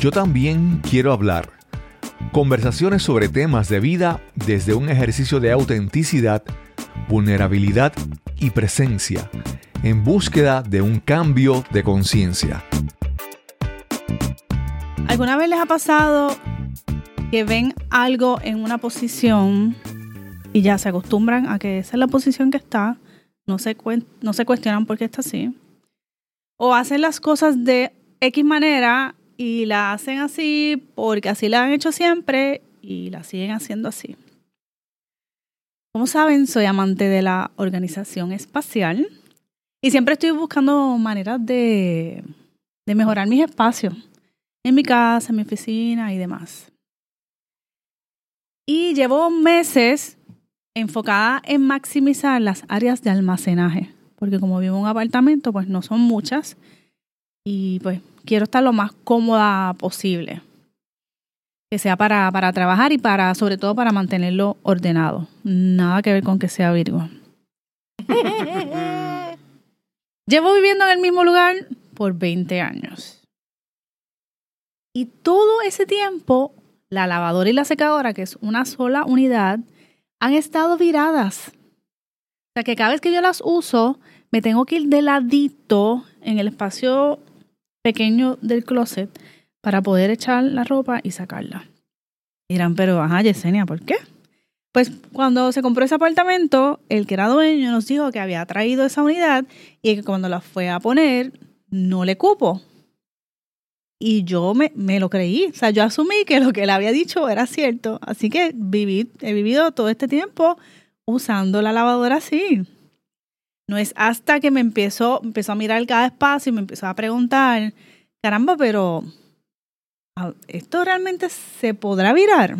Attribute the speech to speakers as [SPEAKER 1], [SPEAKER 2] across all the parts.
[SPEAKER 1] Yo también quiero hablar. Conversaciones sobre temas de vida desde un ejercicio de autenticidad, vulnerabilidad y presencia, en búsqueda de un cambio de conciencia.
[SPEAKER 2] ¿Alguna vez les ha pasado que ven algo en una posición y ya se acostumbran a que esa es la posición que está? No se, cuestionan por qué está así. O hacen las cosas de X manera y la hacen así porque así la han hecho siempre y la siguen haciendo así. Como saben, soy amante de la organización espacial y siempre estoy buscando maneras de, de mejorar mis espacios en mi casa, en mi oficina y demás. Y llevo meses enfocada en maximizar las áreas de almacenaje, porque como vivo en un apartamento, pues no son muchas y pues quiero estar lo más cómoda posible. Que sea para, para trabajar y para, sobre todo, para mantenerlo ordenado. Nada que ver con que sea Virgo. Llevo viviendo en el mismo lugar por 20 años. Y todo ese tiempo, la lavadora y la secadora, que es una sola unidad, han estado viradas. O sea que cada vez que yo las uso, me tengo que ir de ladito en el espacio pequeño del closet para poder echar la ropa y sacarla. Dirán, pero ajá, Yesenia, ¿por qué? Pues cuando se compró ese apartamento, el que era dueño nos dijo que había traído esa unidad y que cuando la fue a poner, no le cupo y yo me, me, lo creí. O sea, yo asumí que lo que él había dicho era cierto. Así que viví, he vivido todo este tiempo usando la lavadora así. No es hasta que me empezó, empezó a mirar cada espacio y me empezó a preguntar, caramba, pero ¿esto realmente se podrá virar?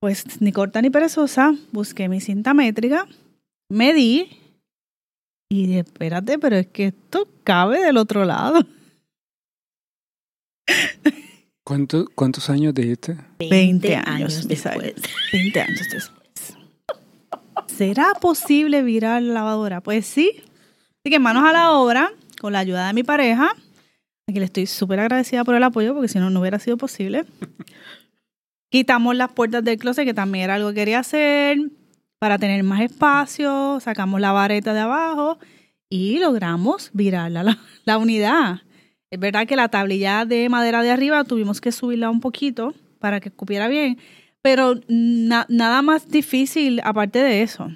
[SPEAKER 2] Pues ni corta ni perezosa, busqué mi cinta métrica, medí y dije, espérate, pero es que esto cabe del otro lado.
[SPEAKER 3] ¿Cuántos años dijiste?
[SPEAKER 2] 20, años, después. 20 años después. ¿Será posible virar la lavadora? Pues sí. Así que manos a la obra, con la ayuda de mi pareja. Aquí le estoy súper agradecida por el apoyo, porque si no, no hubiera sido posible. Quitamos las puertas del closet, que también era algo que quería hacer, para tener más espacio. Sacamos la vareta de abajo y logramos virar la, la unidad. Es verdad que la tablilla de madera de arriba tuvimos que subirla un poquito para que cupiera bien, pero nada más difícil aparte de eso.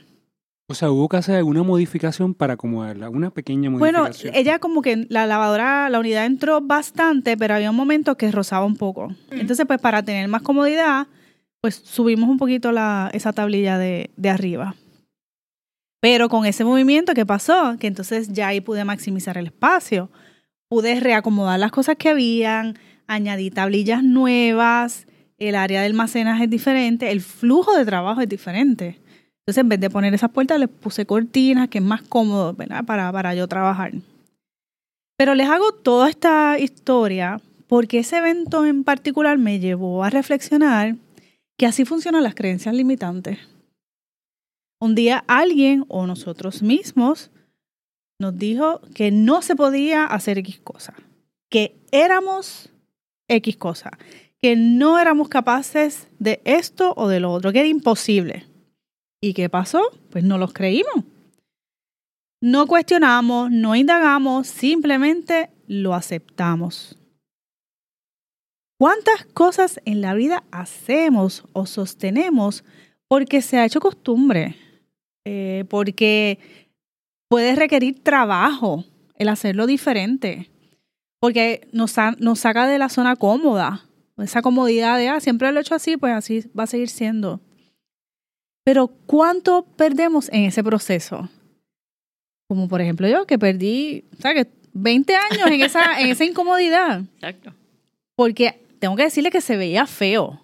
[SPEAKER 3] O sea, hubo que hacer alguna modificación para acomodarla, una pequeña modificación.
[SPEAKER 2] Bueno, ella como que la lavadora, la unidad entró bastante, pero había un momento que rozaba un poco. Mm. Entonces, pues para tener más comodidad, pues subimos un poquito la, esa tablilla de, de arriba. Pero con ese movimiento que pasó, que entonces ya ahí pude maximizar el espacio pude reacomodar las cosas que habían, añadí tablillas nuevas, el área de almacenaje es diferente, el flujo de trabajo es diferente. Entonces, en vez de poner esas puertas, les puse cortinas, que es más cómodo ¿verdad? Para, para yo trabajar. Pero les hago toda esta historia porque ese evento en particular me llevó a reflexionar que así funcionan las creencias limitantes. Un día alguien o nosotros mismos nos dijo que no se podía hacer X cosa, que éramos X cosa, que no éramos capaces de esto o de lo otro, que era imposible. ¿Y qué pasó? Pues no los creímos. No cuestionamos, no indagamos, simplemente lo aceptamos. ¿Cuántas cosas en la vida hacemos o sostenemos porque se ha hecho costumbre? Eh, porque puede requerir trabajo el hacerlo diferente, porque nos, nos saca de la zona cómoda, esa comodidad de, ah, siempre lo he hecho así, pues así va a seguir siendo. Pero ¿cuánto perdemos en ese proceso? Como por ejemplo yo, que perdí, ¿sabes? 20 años en esa, en esa incomodidad. Exacto. Porque tengo que decirle que se veía feo,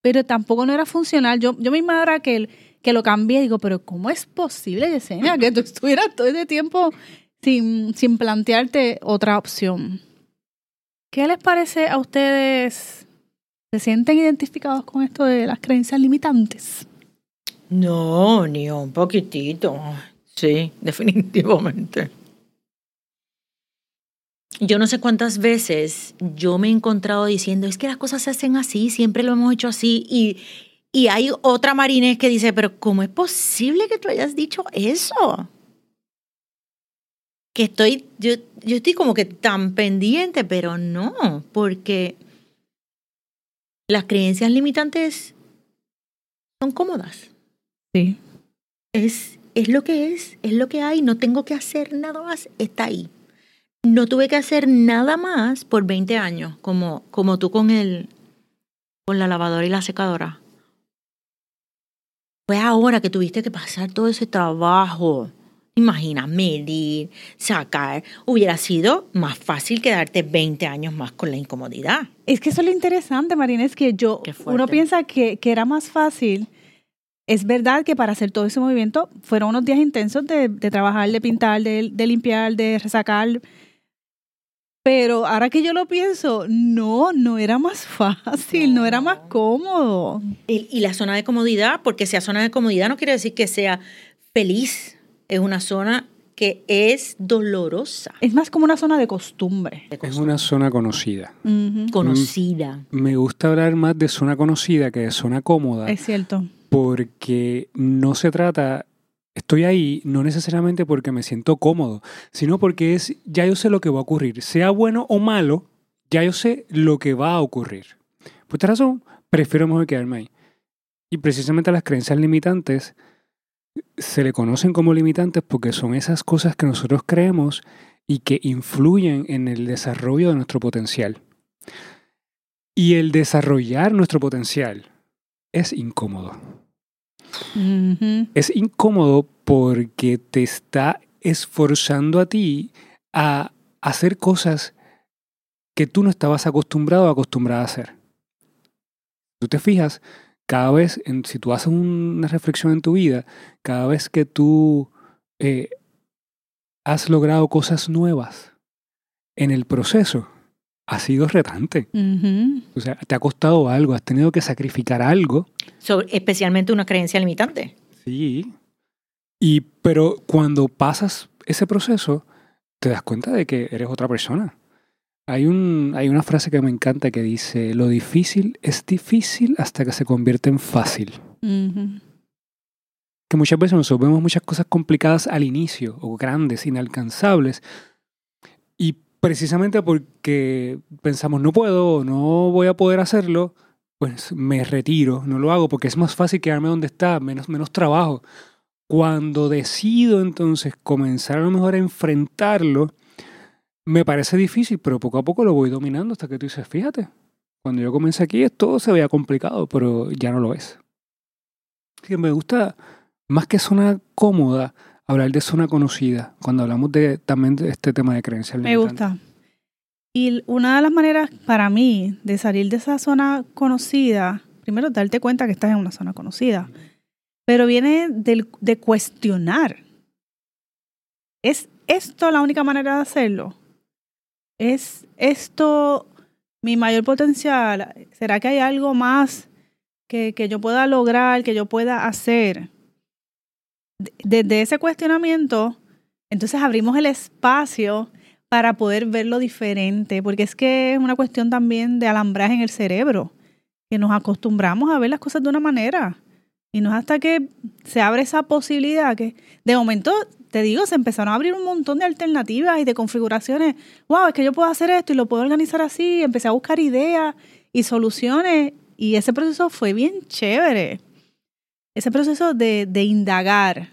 [SPEAKER 2] pero tampoco no era funcional. Yo, yo misma era que el, que lo cambié. Digo, pero ¿cómo es posible, Yesenia, que tú estuvieras todo ese tiempo sin, sin plantearte otra opción? ¿Qué les parece a ustedes? ¿Se sienten identificados con esto de las creencias limitantes?
[SPEAKER 4] No, ni un poquitito. Sí, definitivamente. yo no sé cuántas veces yo me he encontrado diciendo, es que las cosas se hacen así, siempre lo hemos hecho así. Y, y hay otra marines que dice, pero ¿cómo es posible que tú hayas dicho eso? Que estoy, yo, yo estoy como que tan pendiente, pero no, porque las creencias limitantes son cómodas.
[SPEAKER 2] Sí.
[SPEAKER 4] Es, es lo que es, es lo que hay, no tengo que hacer nada más, está ahí. No tuve que hacer nada más por 20 años, como, como tú con el con la lavadora y la secadora. Fue ahora que tuviste que pasar todo ese trabajo. Imagina, medir, sacar. Hubiera sido más fácil quedarte 20 años más con la incomodidad.
[SPEAKER 2] Es que eso es lo interesante, Marina, es que yo, uno piensa que, que era más fácil. Es verdad que para hacer todo ese movimiento fueron unos días intensos de, de trabajar, de pintar, de, de limpiar, de resacar. Pero ahora que yo lo pienso, no, no era más fácil, no, era más cómodo.
[SPEAKER 4] Y, y la zona de comodidad, porque sea zona de comodidad no quiere decir que sea feliz. Es una zona que es dolorosa,
[SPEAKER 2] Es más como una zona de costumbre.
[SPEAKER 4] de
[SPEAKER 3] Es una zona conocida.
[SPEAKER 2] Ujú,
[SPEAKER 4] conocida.
[SPEAKER 3] Me gusta hablar más de zona conocida que de zona cómoda,
[SPEAKER 2] Es cierto.
[SPEAKER 3] porque no se trata, estoy ahí no necesariamente porque me siento cómodo, sino porque es, ya yo sé lo que va a ocurrir, sea bueno o malo, ya yo sé lo que va a ocurrir. Por esta razón, prefiero mejor quedarme ahí. Y precisamente las creencias limitantes se le conocen como limitantes porque son esas cosas que nosotros creemos y que influyen en el desarrollo de nuestro potencial. Y el desarrollar nuestro potencial es incómodo. Es incómodo porque te está esforzando a ti a hacer cosas que tú no estabas acostumbrado o acostumbrada a hacer. Tú te fijas, cada vez, en, si tú haces una reflexión en tu vida, cada vez que tú eh, has logrado cosas nuevas en el proceso, ha sido retante. O sea, te ha costado algo, has tenido que sacrificar algo
[SPEAKER 4] Sobre- especialmente una creencia limitante.
[SPEAKER 3] Sí. Y pero cuando pasas ese proceso, te das cuenta de que eres otra persona. Hay, un, hay una frase que me encanta que dice, lo difícil es difícil hasta que se convierte en fácil. Que muchas veces nosotros vemos muchas cosas complicadas al inicio, o grandes, inalcanzables, y precisamente porque pensamos, no puedo, no voy a poder hacerlo, pues me retiro, no lo hago, porque es más fácil quedarme donde está, menos, menos trabajo. Cuando decido entonces comenzar a lo mejor a enfrentarlo, me parece difícil, pero poco a poco lo voy dominando hasta que tú dices, fíjate, cuando yo comencé aquí todo se veía complicado, pero ya no lo es. Así que me gusta, más que zona cómoda, hablar de zona conocida, cuando hablamos de también de este tema de creencias
[SPEAKER 2] Me gusta. Y una de las maneras para mí de salir de esa zona conocida, primero darte cuenta que estás en una zona conocida, pero viene del- de cuestionar. ¿Es esto la única manera de hacerlo? ¿Es esto mi mayor potencial? ¿Será que hay algo más que, que yo pueda lograr, que yo pueda hacer? De- Desde ese cuestionamiento, entonces abrimos el espacio para poder verlo diferente, porque es que es una cuestión también de alambraje en el cerebro, que nos acostumbramos a ver las cosas de una manera. Y no es hasta que se abre esa posibilidad que de momento, te digo, se empezaron a abrir un montón de alternativas y de configuraciones. Wow, es que yo puedo hacer esto y lo puedo organizar así. Empecé a buscar ideas y soluciones y ese proceso fue bien chévere. Ese proceso de, de indagar.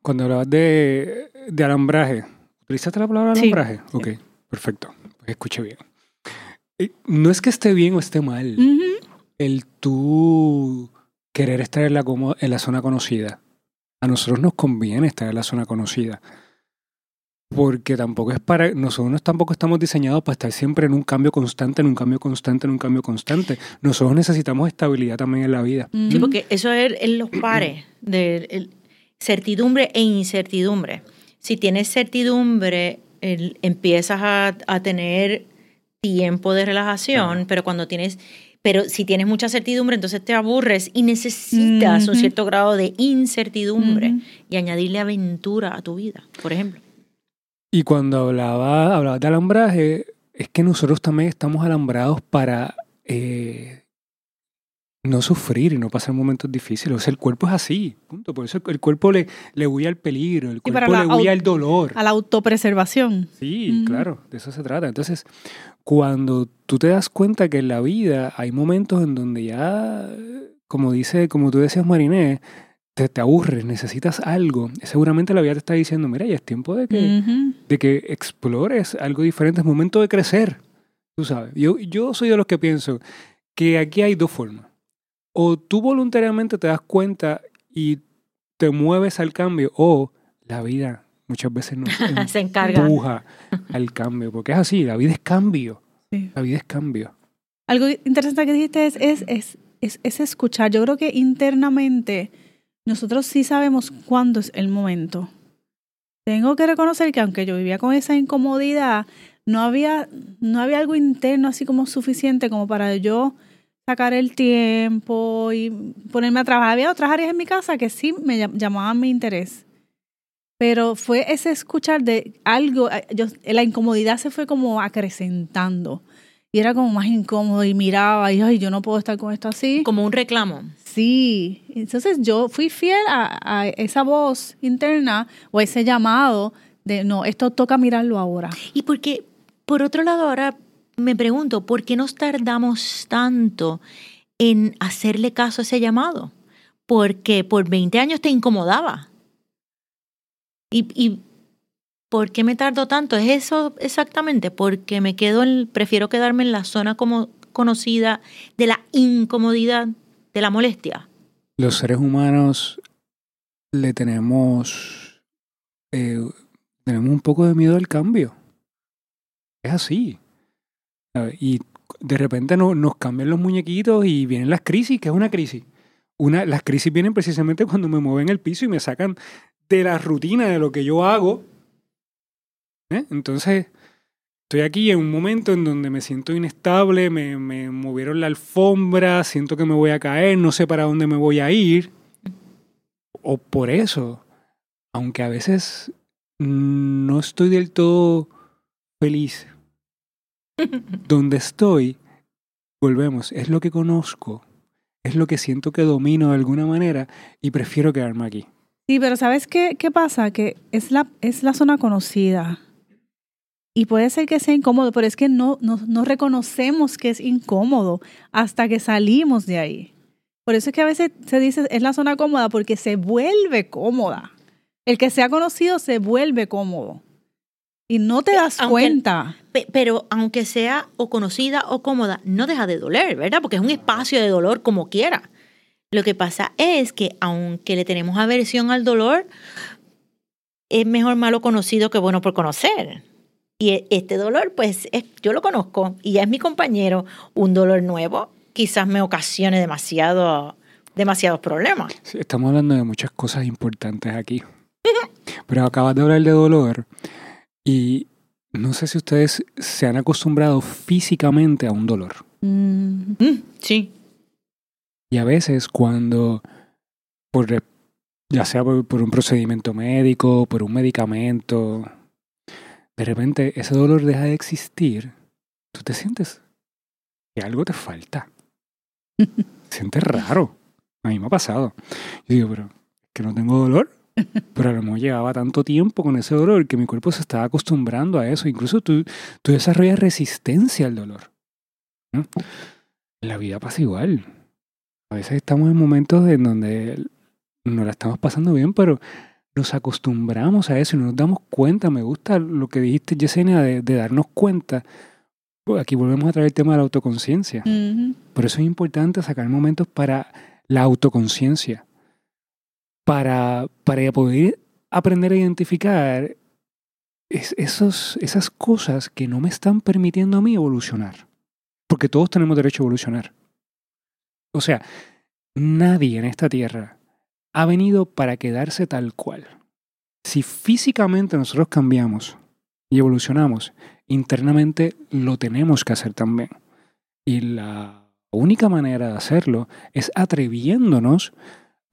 [SPEAKER 3] Cuando hablabas de, de alambraje, ¿utilizaste la palabra
[SPEAKER 2] Sí.
[SPEAKER 3] alambraje? Ok, perfecto. Pues escuche bien. Eh, No es que esté bien o esté mal.
[SPEAKER 2] Ujú.
[SPEAKER 3] El tú querer estar en la, como- en la zona conocida. A nosotros nos conviene estar en la zona conocida. Porque tampoco es para. Nosotros tampoco estamos diseñados para estar siempre en un cambio constante, en un cambio constante, en un cambio constante. Nosotros necesitamos estabilidad también en la vida.
[SPEAKER 4] Sí, porque eso es en los pares de el- certidumbre e incertidumbre. Si tienes certidumbre, el- empiezas a, a tener tiempo de relajación, pero cuando tienes, pero si tienes mucha certidumbre, entonces te aburres y necesitas un cierto grado de incertidumbre y añadirle aventura a tu vida, por ejemplo.
[SPEAKER 3] Y cuando hablaba, hablaba de alambraje, es que nosotros también estamos alambrados para eh, no sufrir y no pasar momentos difíciles. O sea, el cuerpo es así, punto. Por eso el cuerpo le, le huye al peligro, el cuerpo le huye al dolor.
[SPEAKER 2] A la autopreservación.
[SPEAKER 3] Sí, claro, de eso se trata. Entonces, cuando tú te das cuenta que en la vida hay momentos en donde ya, como dice, como tú decías, Mariné, te, te aburres, necesitas algo. Seguramente la vida te está diciendo, mira, ya es tiempo de que, de que explores algo diferente, es momento de crecer. Tú sabes, yo, yo soy de los que pienso que aquí hay dos formas. O tú voluntariamente te das cuenta y te mueves al cambio, o la vida muchas veces nos
[SPEAKER 4] Se encarga.
[SPEAKER 3] empuja al cambio, porque es así, la vida es cambio,
[SPEAKER 2] Sí.
[SPEAKER 3] la vida es cambio.
[SPEAKER 2] Algo interesante que dijiste es, es, es, es, es escuchar. Yo creo que internamente nosotros sí sabemos cuándo es el momento. Tengo que reconocer que aunque yo vivía con esa incomodidad, no había, no había algo interno así como suficiente como para yo sacar el tiempo y ponerme a trabajar. Había otras áreas en mi casa que sí me llam- llamaban mi interés. Pero fue ese escuchar de algo, eh, yo, la incomodidad se fue como acrecentando. Y era como más incómodo y miraba y, ay, yo no puedo estar con esto así.
[SPEAKER 4] Como un reclamo.
[SPEAKER 2] Sí, entonces yo fui fiel a, a esa voz interna o ese llamado de, no, esto toca mirarlo ahora.
[SPEAKER 4] Y porque, por otro lado, ahora me pregunto, ¿por qué nos tardamos tanto en hacerle caso a ese llamado? Porque por 20 años te incomodaba. ¿Y, por qué me tardo tanto? Es eso exactamente, porque me quedo en, prefiero quedarme en la zona como conocida de la incomodidad, de la molestia.
[SPEAKER 3] Los seres humanos le tenemos, eh, tenemos un poco de miedo al cambio. Es así. Y de repente no- nos cambian los muñequitos y vienen las crisis, que es una crisis. Una, las crisis vienen precisamente cuando me mueven el piso y me sacan de la rutina de lo que yo hago. ¿Eh? Entonces, estoy aquí en un momento en donde me siento inestable, me, me movieron la alfombra, siento que me voy a caer, no sé para dónde me voy a ir. O por eso, aunque a veces no estoy del todo feliz donde estoy, volvemos, es lo que conozco, es lo que siento que domino de alguna manera y prefiero quedarme aquí.
[SPEAKER 2] Sí, pero ¿sabes qué, pasa? Que es la, es la zona conocida. Y puede ser que sea incómodo, pero es que no, no, no reconocemos que es incómodo hasta que salimos de ahí. Por eso es que a veces se dice es la zona cómoda porque se vuelve cómoda. El que sea conocido se vuelve cómodo. Y no te das
[SPEAKER 4] Aunque-
[SPEAKER 2] cuenta.
[SPEAKER 4] Pe- Pero aunque sea o conocida o cómoda, no deja de doler, ¿verdad? Porque es un espacio de dolor como quiera. Lo que pasa es que aunque le tenemos aversión al dolor, es mejor malo conocido que bueno por conocer. Y e- este dolor, pues es- yo lo conozco y ya es mi compañero. Un dolor nuevo quizás me ocasione demasiado, demasiados problemas.
[SPEAKER 3] Sí, Estamos hablando de muchas cosas importantes aquí. Pero acabas de hablar de dolor y no sé si ustedes se han acostumbrado físicamente a un dolor.
[SPEAKER 2] Mm,
[SPEAKER 4] Mm, sí.
[SPEAKER 3] Y a veces cuando, por, ya sea por, por un procedimiento médico, por un medicamento, de repente ese dolor deja de existir, tú te sientes que algo te falta. Te sientes raro. A mí me ha pasado. Yo digo, pero que no tengo dolor. Pero a lo mejor llevaba tanto tiempo con ese dolor que mi cuerpo se estaba acostumbrando a eso. Incluso tú, tú desarrollas resistencia al dolor. ¿no? La vida pasa igual. A veces estamos en momentos en donde no la estamos pasando bien, pero nos acostumbramos a eso y no nos damos cuenta. Me gusta lo que dijiste, Yesenia, de, de darnos cuenta. Pues Aquí volvemos a traer el tema de la autoconciencia.
[SPEAKER 2] ujú.
[SPEAKER 3] Por eso es importante sacar momentos para la autoconciencia, para, para poder aprender a identificar es- esos, esas cosas que no me están permitiendo a mí evolucionar. Porque todos tenemos derecho a evolucionar. O sea, nadie en esta tierra ha venido para quedarse tal cual. Si físicamente nosotros cambiamos y evolucionamos, internamente lo tenemos que hacer también. Y la única manera de hacerlo es atreviéndonos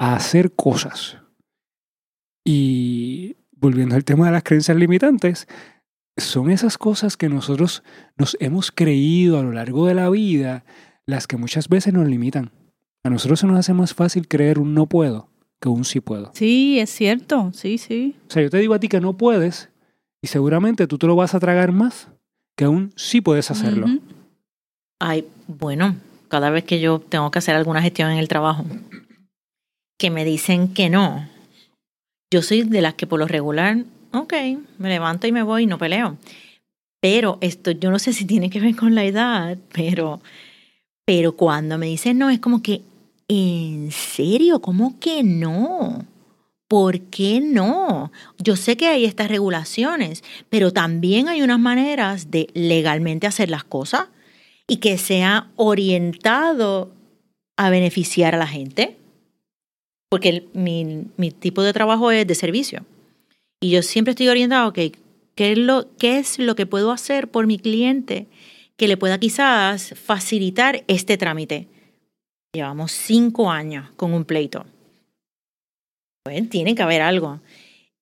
[SPEAKER 3] a hacer cosas. Y volviendo al tema de las creencias limitantes, son esas cosas que nosotros nos hemos creído a lo largo de la vida las que muchas veces nos limitan. A nosotros se nos hace más fácil creer un no puedo que un sí puedo.
[SPEAKER 2] Sí, es cierto, sí, sí.
[SPEAKER 3] O sea, yo te digo a ti que no puedes y seguramente tú te lo vas a tragar más que un sí puedes hacerlo.
[SPEAKER 4] Ay, bueno, cada vez que yo tengo que hacer alguna gestión en el trabajo, que me dicen que no, yo soy de las que por lo regular, ok, me levanto y me voy y no peleo. Pero esto, yo no sé si tiene que ver con la edad, pero, pero cuando me dicen no, es como que, ¿en serio? ¿Cómo que no? ¿Por qué no? Yo sé que hay estas regulaciones, pero también hay unas maneras de legalmente hacer las cosas y que sea orientado a beneficiar a la gente. Porque mi, tipo de trabajo es de servicio. Y yo siempre estoy orientado, ok, ¿qué es, lo, ¿qué es lo que puedo hacer por mi cliente que le pueda quizás facilitar este trámite? Llevamos cinco años con un pleito. Pues tiene que haber algo.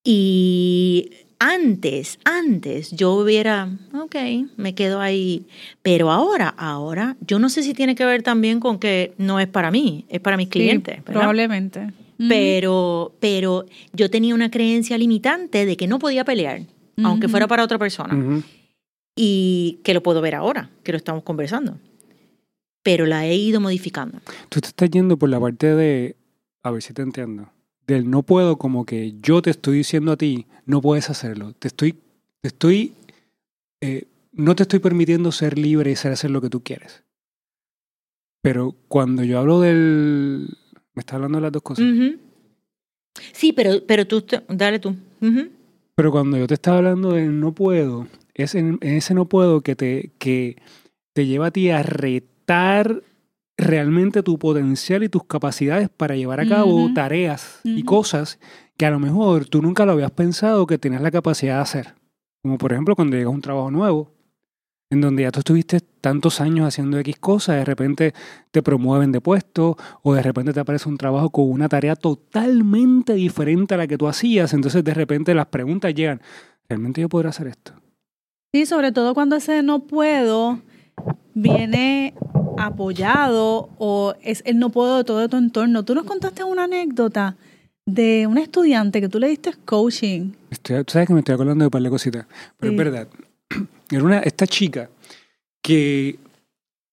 [SPEAKER 4] Y antes, antes yo hubiera, ok, me quedo ahí. Pero ahora, ahora, yo no sé si tiene que ver también con que no es para mí, es para mis
[SPEAKER 2] Sí,
[SPEAKER 4] clientes. ¿verdad?
[SPEAKER 2] probablemente.
[SPEAKER 4] Pero, pero yo tenía una creencia limitante de que no podía pelear, aunque fuera para otra persona. Y que lo puedo ver ahora, que lo estamos conversando. Pero la he ido modificando.
[SPEAKER 3] Tú te estás yendo por la parte de, a ver si te entiendo, del no puedo como que yo te estoy diciendo a ti, no puedes hacerlo. Te estoy, te estoy, eh, no te estoy permitiendo ser libre y ser hacer lo que tú quieres. Pero cuando yo hablo del, me estás hablando de las dos cosas.
[SPEAKER 4] Sí, pero, pero tú, te- dale tú.
[SPEAKER 3] Pero cuando yo te estaba hablando del no puedo, es en, en ese no puedo que te, que te lleva a ti a retar realmente tu potencial y tus capacidades para llevar a cabo tareas y cosas que a lo mejor tú nunca lo habías pensado que tenías la capacidad de hacer. Como por ejemplo cuando llegas a un trabajo nuevo, en donde ya tú estuviste tantos años haciendo X cosas, de repente te promueven de puesto o de repente te aparece un trabajo con una tarea totalmente diferente a la que tú hacías, entonces de repente las preguntas llegan, ¿realmente yo podré hacer esto?
[SPEAKER 2] Sí, sobre todo cuando ese no puedo viene apoyado o es el no puedo de todo tu entorno. Tú nos contaste una anécdota de un estudiante que tú le diste coaching.
[SPEAKER 3] Estoy- tú sabes que me estoy acordando de un par de cositas, pero
[SPEAKER 2] Sí.
[SPEAKER 3] es verdad. Era una, esta chica que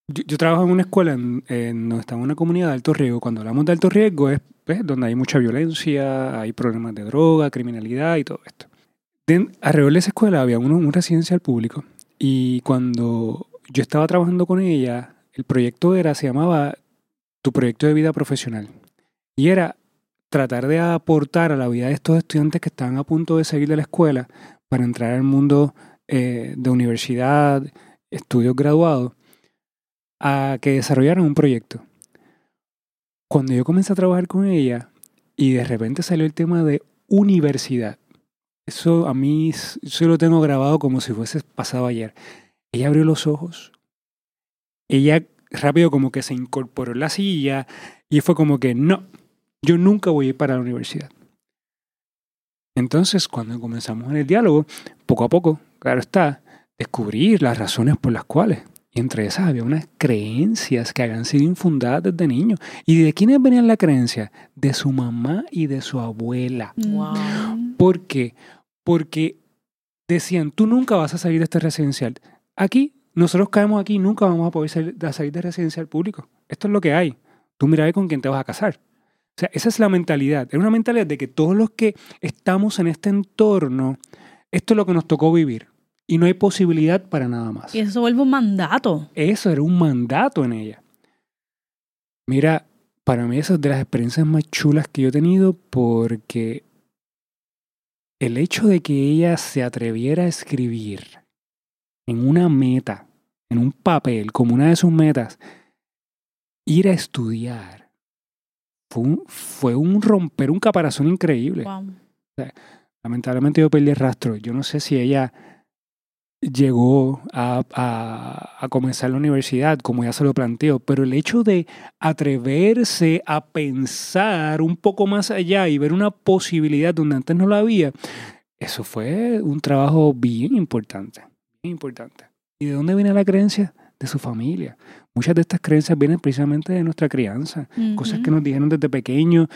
[SPEAKER 3] yo, yo trabajo en una escuela en, en donde está una comunidad de alto riesgo. Cuando hablamos de alto riesgo es pues, donde hay mucha violencia, hay problemas de droga, criminalidad y todo esto. Den- alrededor de esa escuela había uno- un residencial público y cuando yo estaba trabajando con ella, el proyecto era, se llamaba Tu proyecto de vida profesional. Y era tratar de aportar a la vida de estos estudiantes que estaban a punto de salir de la escuela para entrar al mundo eh, de universidad, estudios graduados, a que desarrollaran un proyecto. Cuando yo comencé a trabajar con ella y de repente salió el tema de universidad, eso a mí yo lo tengo grabado como si fuese pasado ayer. Ella abrió los ojos, ella rápido como que se incorporó en la silla y fue como que no, yo nunca voy a ir para la universidad. Entonces, cuando comenzamos en el diálogo, poco a poco, claro está, descubrir las razones por las cuales. Y entre esas había unas creencias que habían sido infundadas desde niño. ¿Y de quiénes venían las creencias? De su mamá y de su abuela.
[SPEAKER 4] Wow.
[SPEAKER 2] Ujú.
[SPEAKER 3] ¿Por qué? Porque decían, tú nunca vas a salir de este residencial. Aquí, nosotros caemos aquí, nunca vamos a poder salir, de residencial público. Esto es lo que hay. Tú mira con quién te vas a casar. O sea, esa es la mentalidad. Es una mentalidad de que todos los que estamos en este entorno, esto es lo que nos tocó vivir. Y no hay posibilidad para nada más.
[SPEAKER 2] Y eso vuelve un mandato.
[SPEAKER 3] Eso era un mandato en ella. Mira, para mí esa es de las experiencias más chulas que yo he tenido porque el hecho de que ella se atreviera a escribir en una meta, en un papel, como una de sus metas, ir a estudiar, fue un, fue un romper un caparazón increíble.
[SPEAKER 2] Wow.
[SPEAKER 3] Lamentablemente yo perdí el rastro. Yo no sé si ella llegó a, a- a comenzar la universidad, como ya se lo planteó, pero el hecho de atreverse a pensar un poco más allá y ver una posibilidad donde antes no la había, Eso fue un trabajo bien importante, bien importante. ¿Y de dónde viene la creencia? De su familia. Muchas de estas creencias vienen precisamente de nuestra crianza, cosas que nos dijeron desde pequeños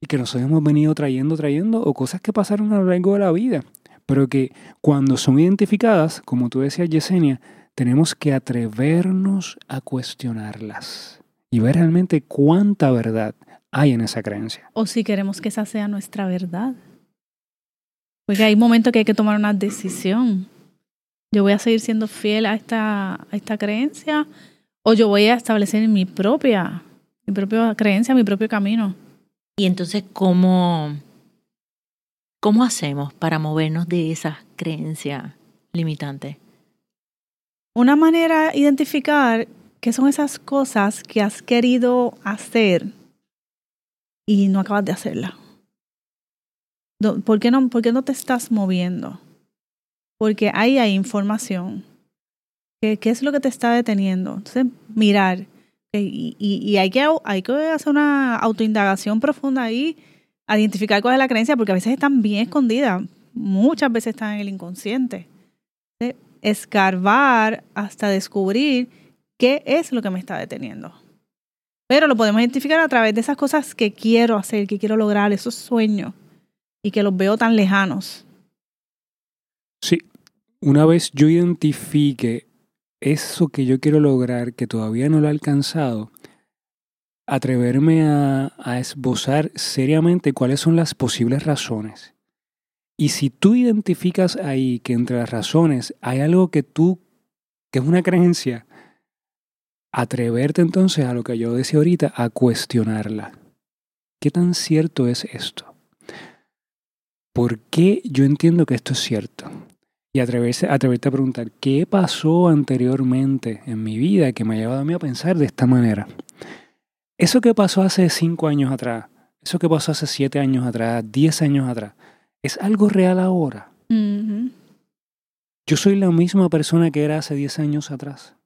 [SPEAKER 3] y que nosotros hemos venido trayendo, trayendo, o cosas que pasaron a lo largo de la vida, pero que cuando son identificadas, como tú decías, Yesenia, tenemos que atrevernos a cuestionarlas y ver realmente cuánta verdad hay en esa creencia.
[SPEAKER 2] O si queremos que esa sea nuestra verdad. Porque hay momentos que hay que tomar una decisión. Yo voy a seguir siendo fiel a esta, a esta creencia o yo voy a establecer mi propia, mi propia creencia, mi propio camino.
[SPEAKER 4] Y entonces, ¿cómo, cómo hacemos para movernos de esas creencias limitantes?
[SPEAKER 2] Una manera de identificar qué son esas cosas que has querido hacer y no acabas de hacerla. ¿Por qué no, por qué no te estás moviendo? Porque ahí hay información. ¿Qué, qué es lo que te está deteniendo? Entonces, mirar. Y, y, hay, que, hay que hacer una autoindagación profunda ahí, identificar cuál es la creencia, porque a veces están bien escondidas. Muchas veces están en el inconsciente. Escarbar hasta descubrir qué es lo que me está deteniendo. Pero lo podemos identificar a través de esas cosas que quiero hacer, que quiero lograr, esos sueños, y que los veo tan lejanos.
[SPEAKER 3] Sí, una vez yo identifique eso que yo quiero lograr, que todavía no lo he alcanzado, atreverme a, esbozar seriamente cuáles son las posibles razones. Y si tú identificas ahí que entre las razones hay algo que tú, que es una creencia, atreverte entonces a lo que yo decía ahorita, a cuestionarla. ¿Qué tan cierto es esto? ¿Por qué yo entiendo que esto es cierto? Y atreverse, atreverte a preguntar, ¿qué pasó anteriormente en mi vida que me ha llevado a mí a pensar de esta manera? Eso que pasó hace cinco años atrás, eso que pasó hace siete años atrás, diez años atrás, ¿es algo real ahora? Yo soy la misma persona que era hace diez años atrás.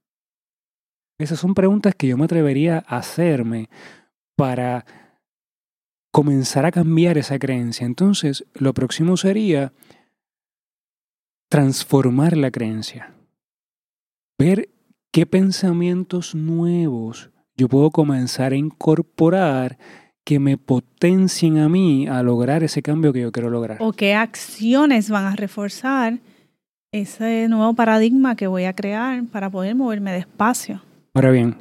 [SPEAKER 3] Esas son preguntas que yo me atrevería a hacerme para comenzar a cambiar esa creencia. Entonces, lo próximo sería transformar la creencia. Ver qué pensamientos nuevos yo puedo comenzar a incorporar que me potencien a mí a lograr ese cambio que yo quiero lograr.
[SPEAKER 2] O qué acciones van a reforzar ese nuevo paradigma que voy a crear para poder moverme despacio.
[SPEAKER 3] Ahora bien,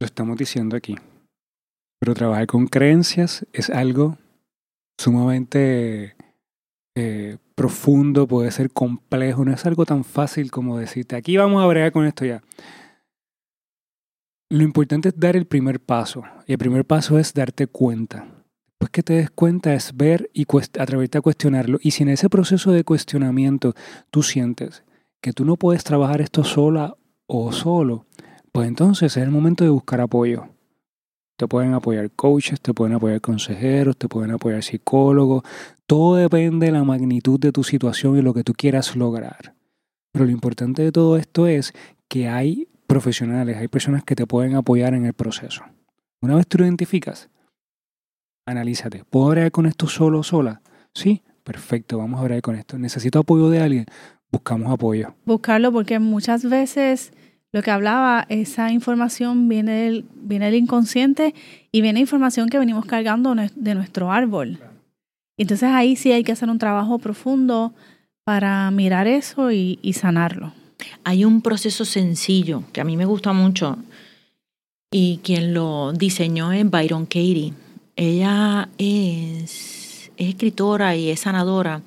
[SPEAKER 3] lo estamos diciendo aquí, pero trabajar con creencias es algo sumamente eh, profundo, puede ser complejo, no es algo tan fácil como decirte, aquí vamos a bregar con esto ya. Lo importante es dar el primer paso, y el primer paso es darte cuenta. Después que te des cuenta es ver y atreverte a cuestionarlo. Y si en ese proceso de cuestionamiento tú sientes que tú no puedes trabajar esto sola o solo, pues entonces es el momento de buscar apoyo. Te pueden apoyar coaches, te pueden apoyar consejeros, te pueden apoyar psicólogos. Todo depende de la magnitud de tu situación y lo que tú quieras lograr. Pero lo importante de todo esto es que hay profesionales, hay personas que te pueden apoyar en el proceso. Una vez tú lo identificas, analízate. ¿Puedo hablar con esto solo o sola? Sí, perfecto, vamos a hablar con esto. ¿Necesito apoyo de alguien? Buscamos apoyo.
[SPEAKER 2] Buscarlo porque muchas veces lo que hablaba, esa información viene del, viene del inconsciente y viene información que venimos cargando de nuestro árbol. Entonces ahí sí hay que hacer un trabajo profundo para mirar eso y, sanarlo.
[SPEAKER 4] Hay un proceso sencillo que a mí me gusta mucho y quien lo diseñó es Byron Katie. Ella es escritora y es sanadora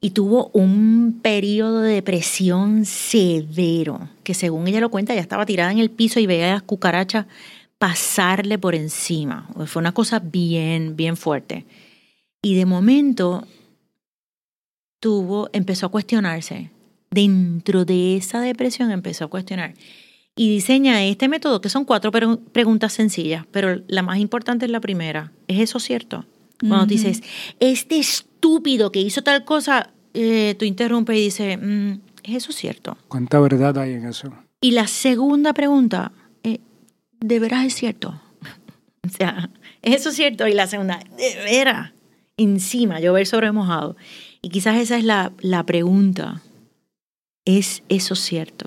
[SPEAKER 4] y tuvo un periodo de depresión severo, que según ella lo cuenta, ya estaba tirada en el piso y veía a las cucarachas pasarle por encima. Fue una cosa bien, bien fuerte. Y de momento tuvo, empezó a cuestionarse. Dentro de esa depresión empezó a cuestionar. Y diseña este método, que son cuatro preguntas sencillas, pero la más importante es la primera. ¿Es eso cierto? Cuando dices, este estúpido que hizo tal cosa, eh, tú interrumpes y dices, mm, ¿es eso cierto?
[SPEAKER 3] ¿Cuánta verdad hay en eso?
[SPEAKER 4] Y la segunda pregunta, eh, ¿de veras es cierto? o sea, ¿es eso cierto? Y la segunda, ¿de veras? Encima, llover sobre mojado. Y quizás esa es la, la pregunta. ¿Es eso cierto?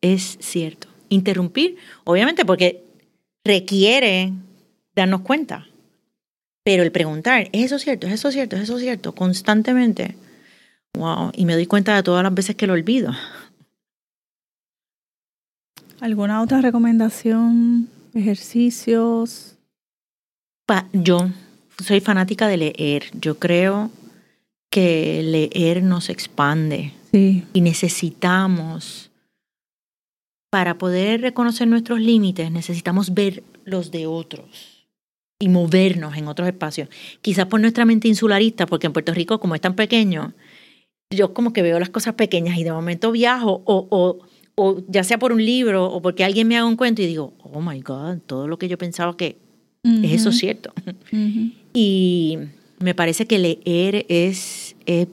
[SPEAKER 4] ¿Es cierto? Interrumpir, obviamente, porque requiere darnos cuenta. Pero el preguntar, ¿es eso cierto? ¿Es eso cierto? ¿Es eso cierto? Constantemente. Wow. Y me doy cuenta de todas las veces que lo olvido.
[SPEAKER 2] ¿Alguna otra recomendación? ¿Ejercicios?
[SPEAKER 4] yo soy fanática de leer. Yo creo que leer nos expande.
[SPEAKER 2] Sí.
[SPEAKER 4] Y necesitamos, para poder reconocer nuestros límites, necesitamos ver los de otros y movernos en otros espacios. Quizás por nuestra mente insularista, porque en Puerto Rico, como es tan pequeño, yo como que veo las cosas pequeñas y de momento viajo o, o, o ya sea por un libro o porque alguien me haga un cuento y digo, oh my God, todo lo que yo pensaba que es eso cierto. Y me parece que leer es, es,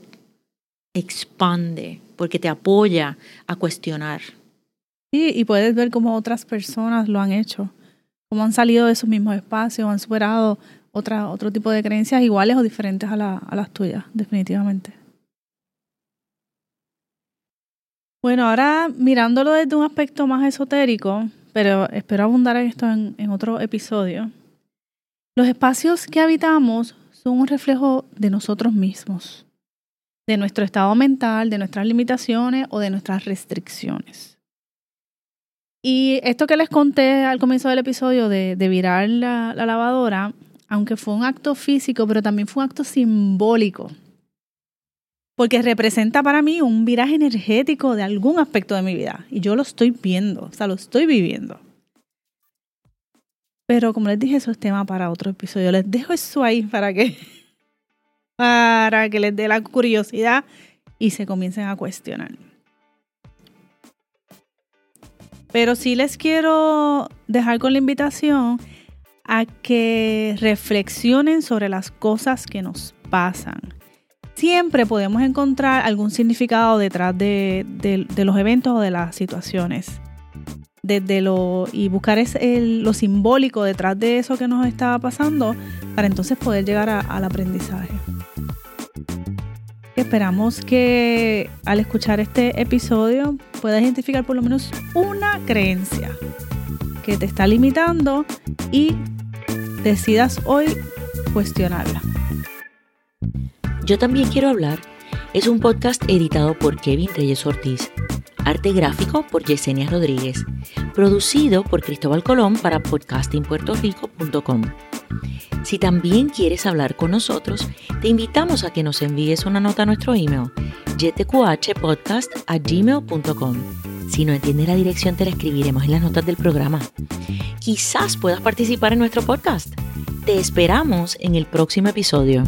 [SPEAKER 4] expande porque te apoya a cuestionar.
[SPEAKER 2] Sí, y puedes ver cómo otras personas lo han hecho, cómo han salido de esos mismos espacios, han superado otra, otro tipo de creencias iguales o diferentes a, la, a las tuyas, definitivamente. Bueno, ahora mirándolo desde un aspecto más esotérico, pero espero abundar en esto en otro episodio. Los espacios que habitamos son un reflejo de nosotros mismos, de nuestro estado mental, de nuestras limitaciones o de nuestras restricciones. Y esto que les conté al comienzo del episodio de, virar la, la lavadora, aunque fue un acto físico, pero también fue un acto simbólico porque representa para mí un viraje energético de algún aspecto de mi vida y yo lo estoy viendo, o sea, lo estoy viviendo. Pero como les dije, eso es tema para otro episodio. Les dejo eso ahí para que para que les dé la curiosidad y se comiencen a cuestionar. Pero sí les quiero dejar con la invitación a que reflexionen sobre las cosas que nos pasan siempre podemos encontrar algún significado detrás de, los eventos o de las situaciones. Desde lo, y buscar lo simbólico detrás de eso que nos estaba pasando para entonces poder llegar al aprendizaje. Esperamos que al escuchar este episodio puedas identificar por lo menos una creencia que te está limitando y decidas hoy cuestionarla.
[SPEAKER 4] Yo también quiero hablar es un podcast editado por Kevin Reyes Ortiz, arte gráfico por Yesenia Rodríguez, producido por Cristóbal Colón para podcastingpuertorico.com. Si también quieres hablar con nosotros, te invitamos a que nos envíes una nota a nuestro email, gmail.com. Si no entiendes la dirección, te la escribiremos en las notas del programa. Quizás puedas participar en nuestro podcast. Te esperamos en el próximo episodio.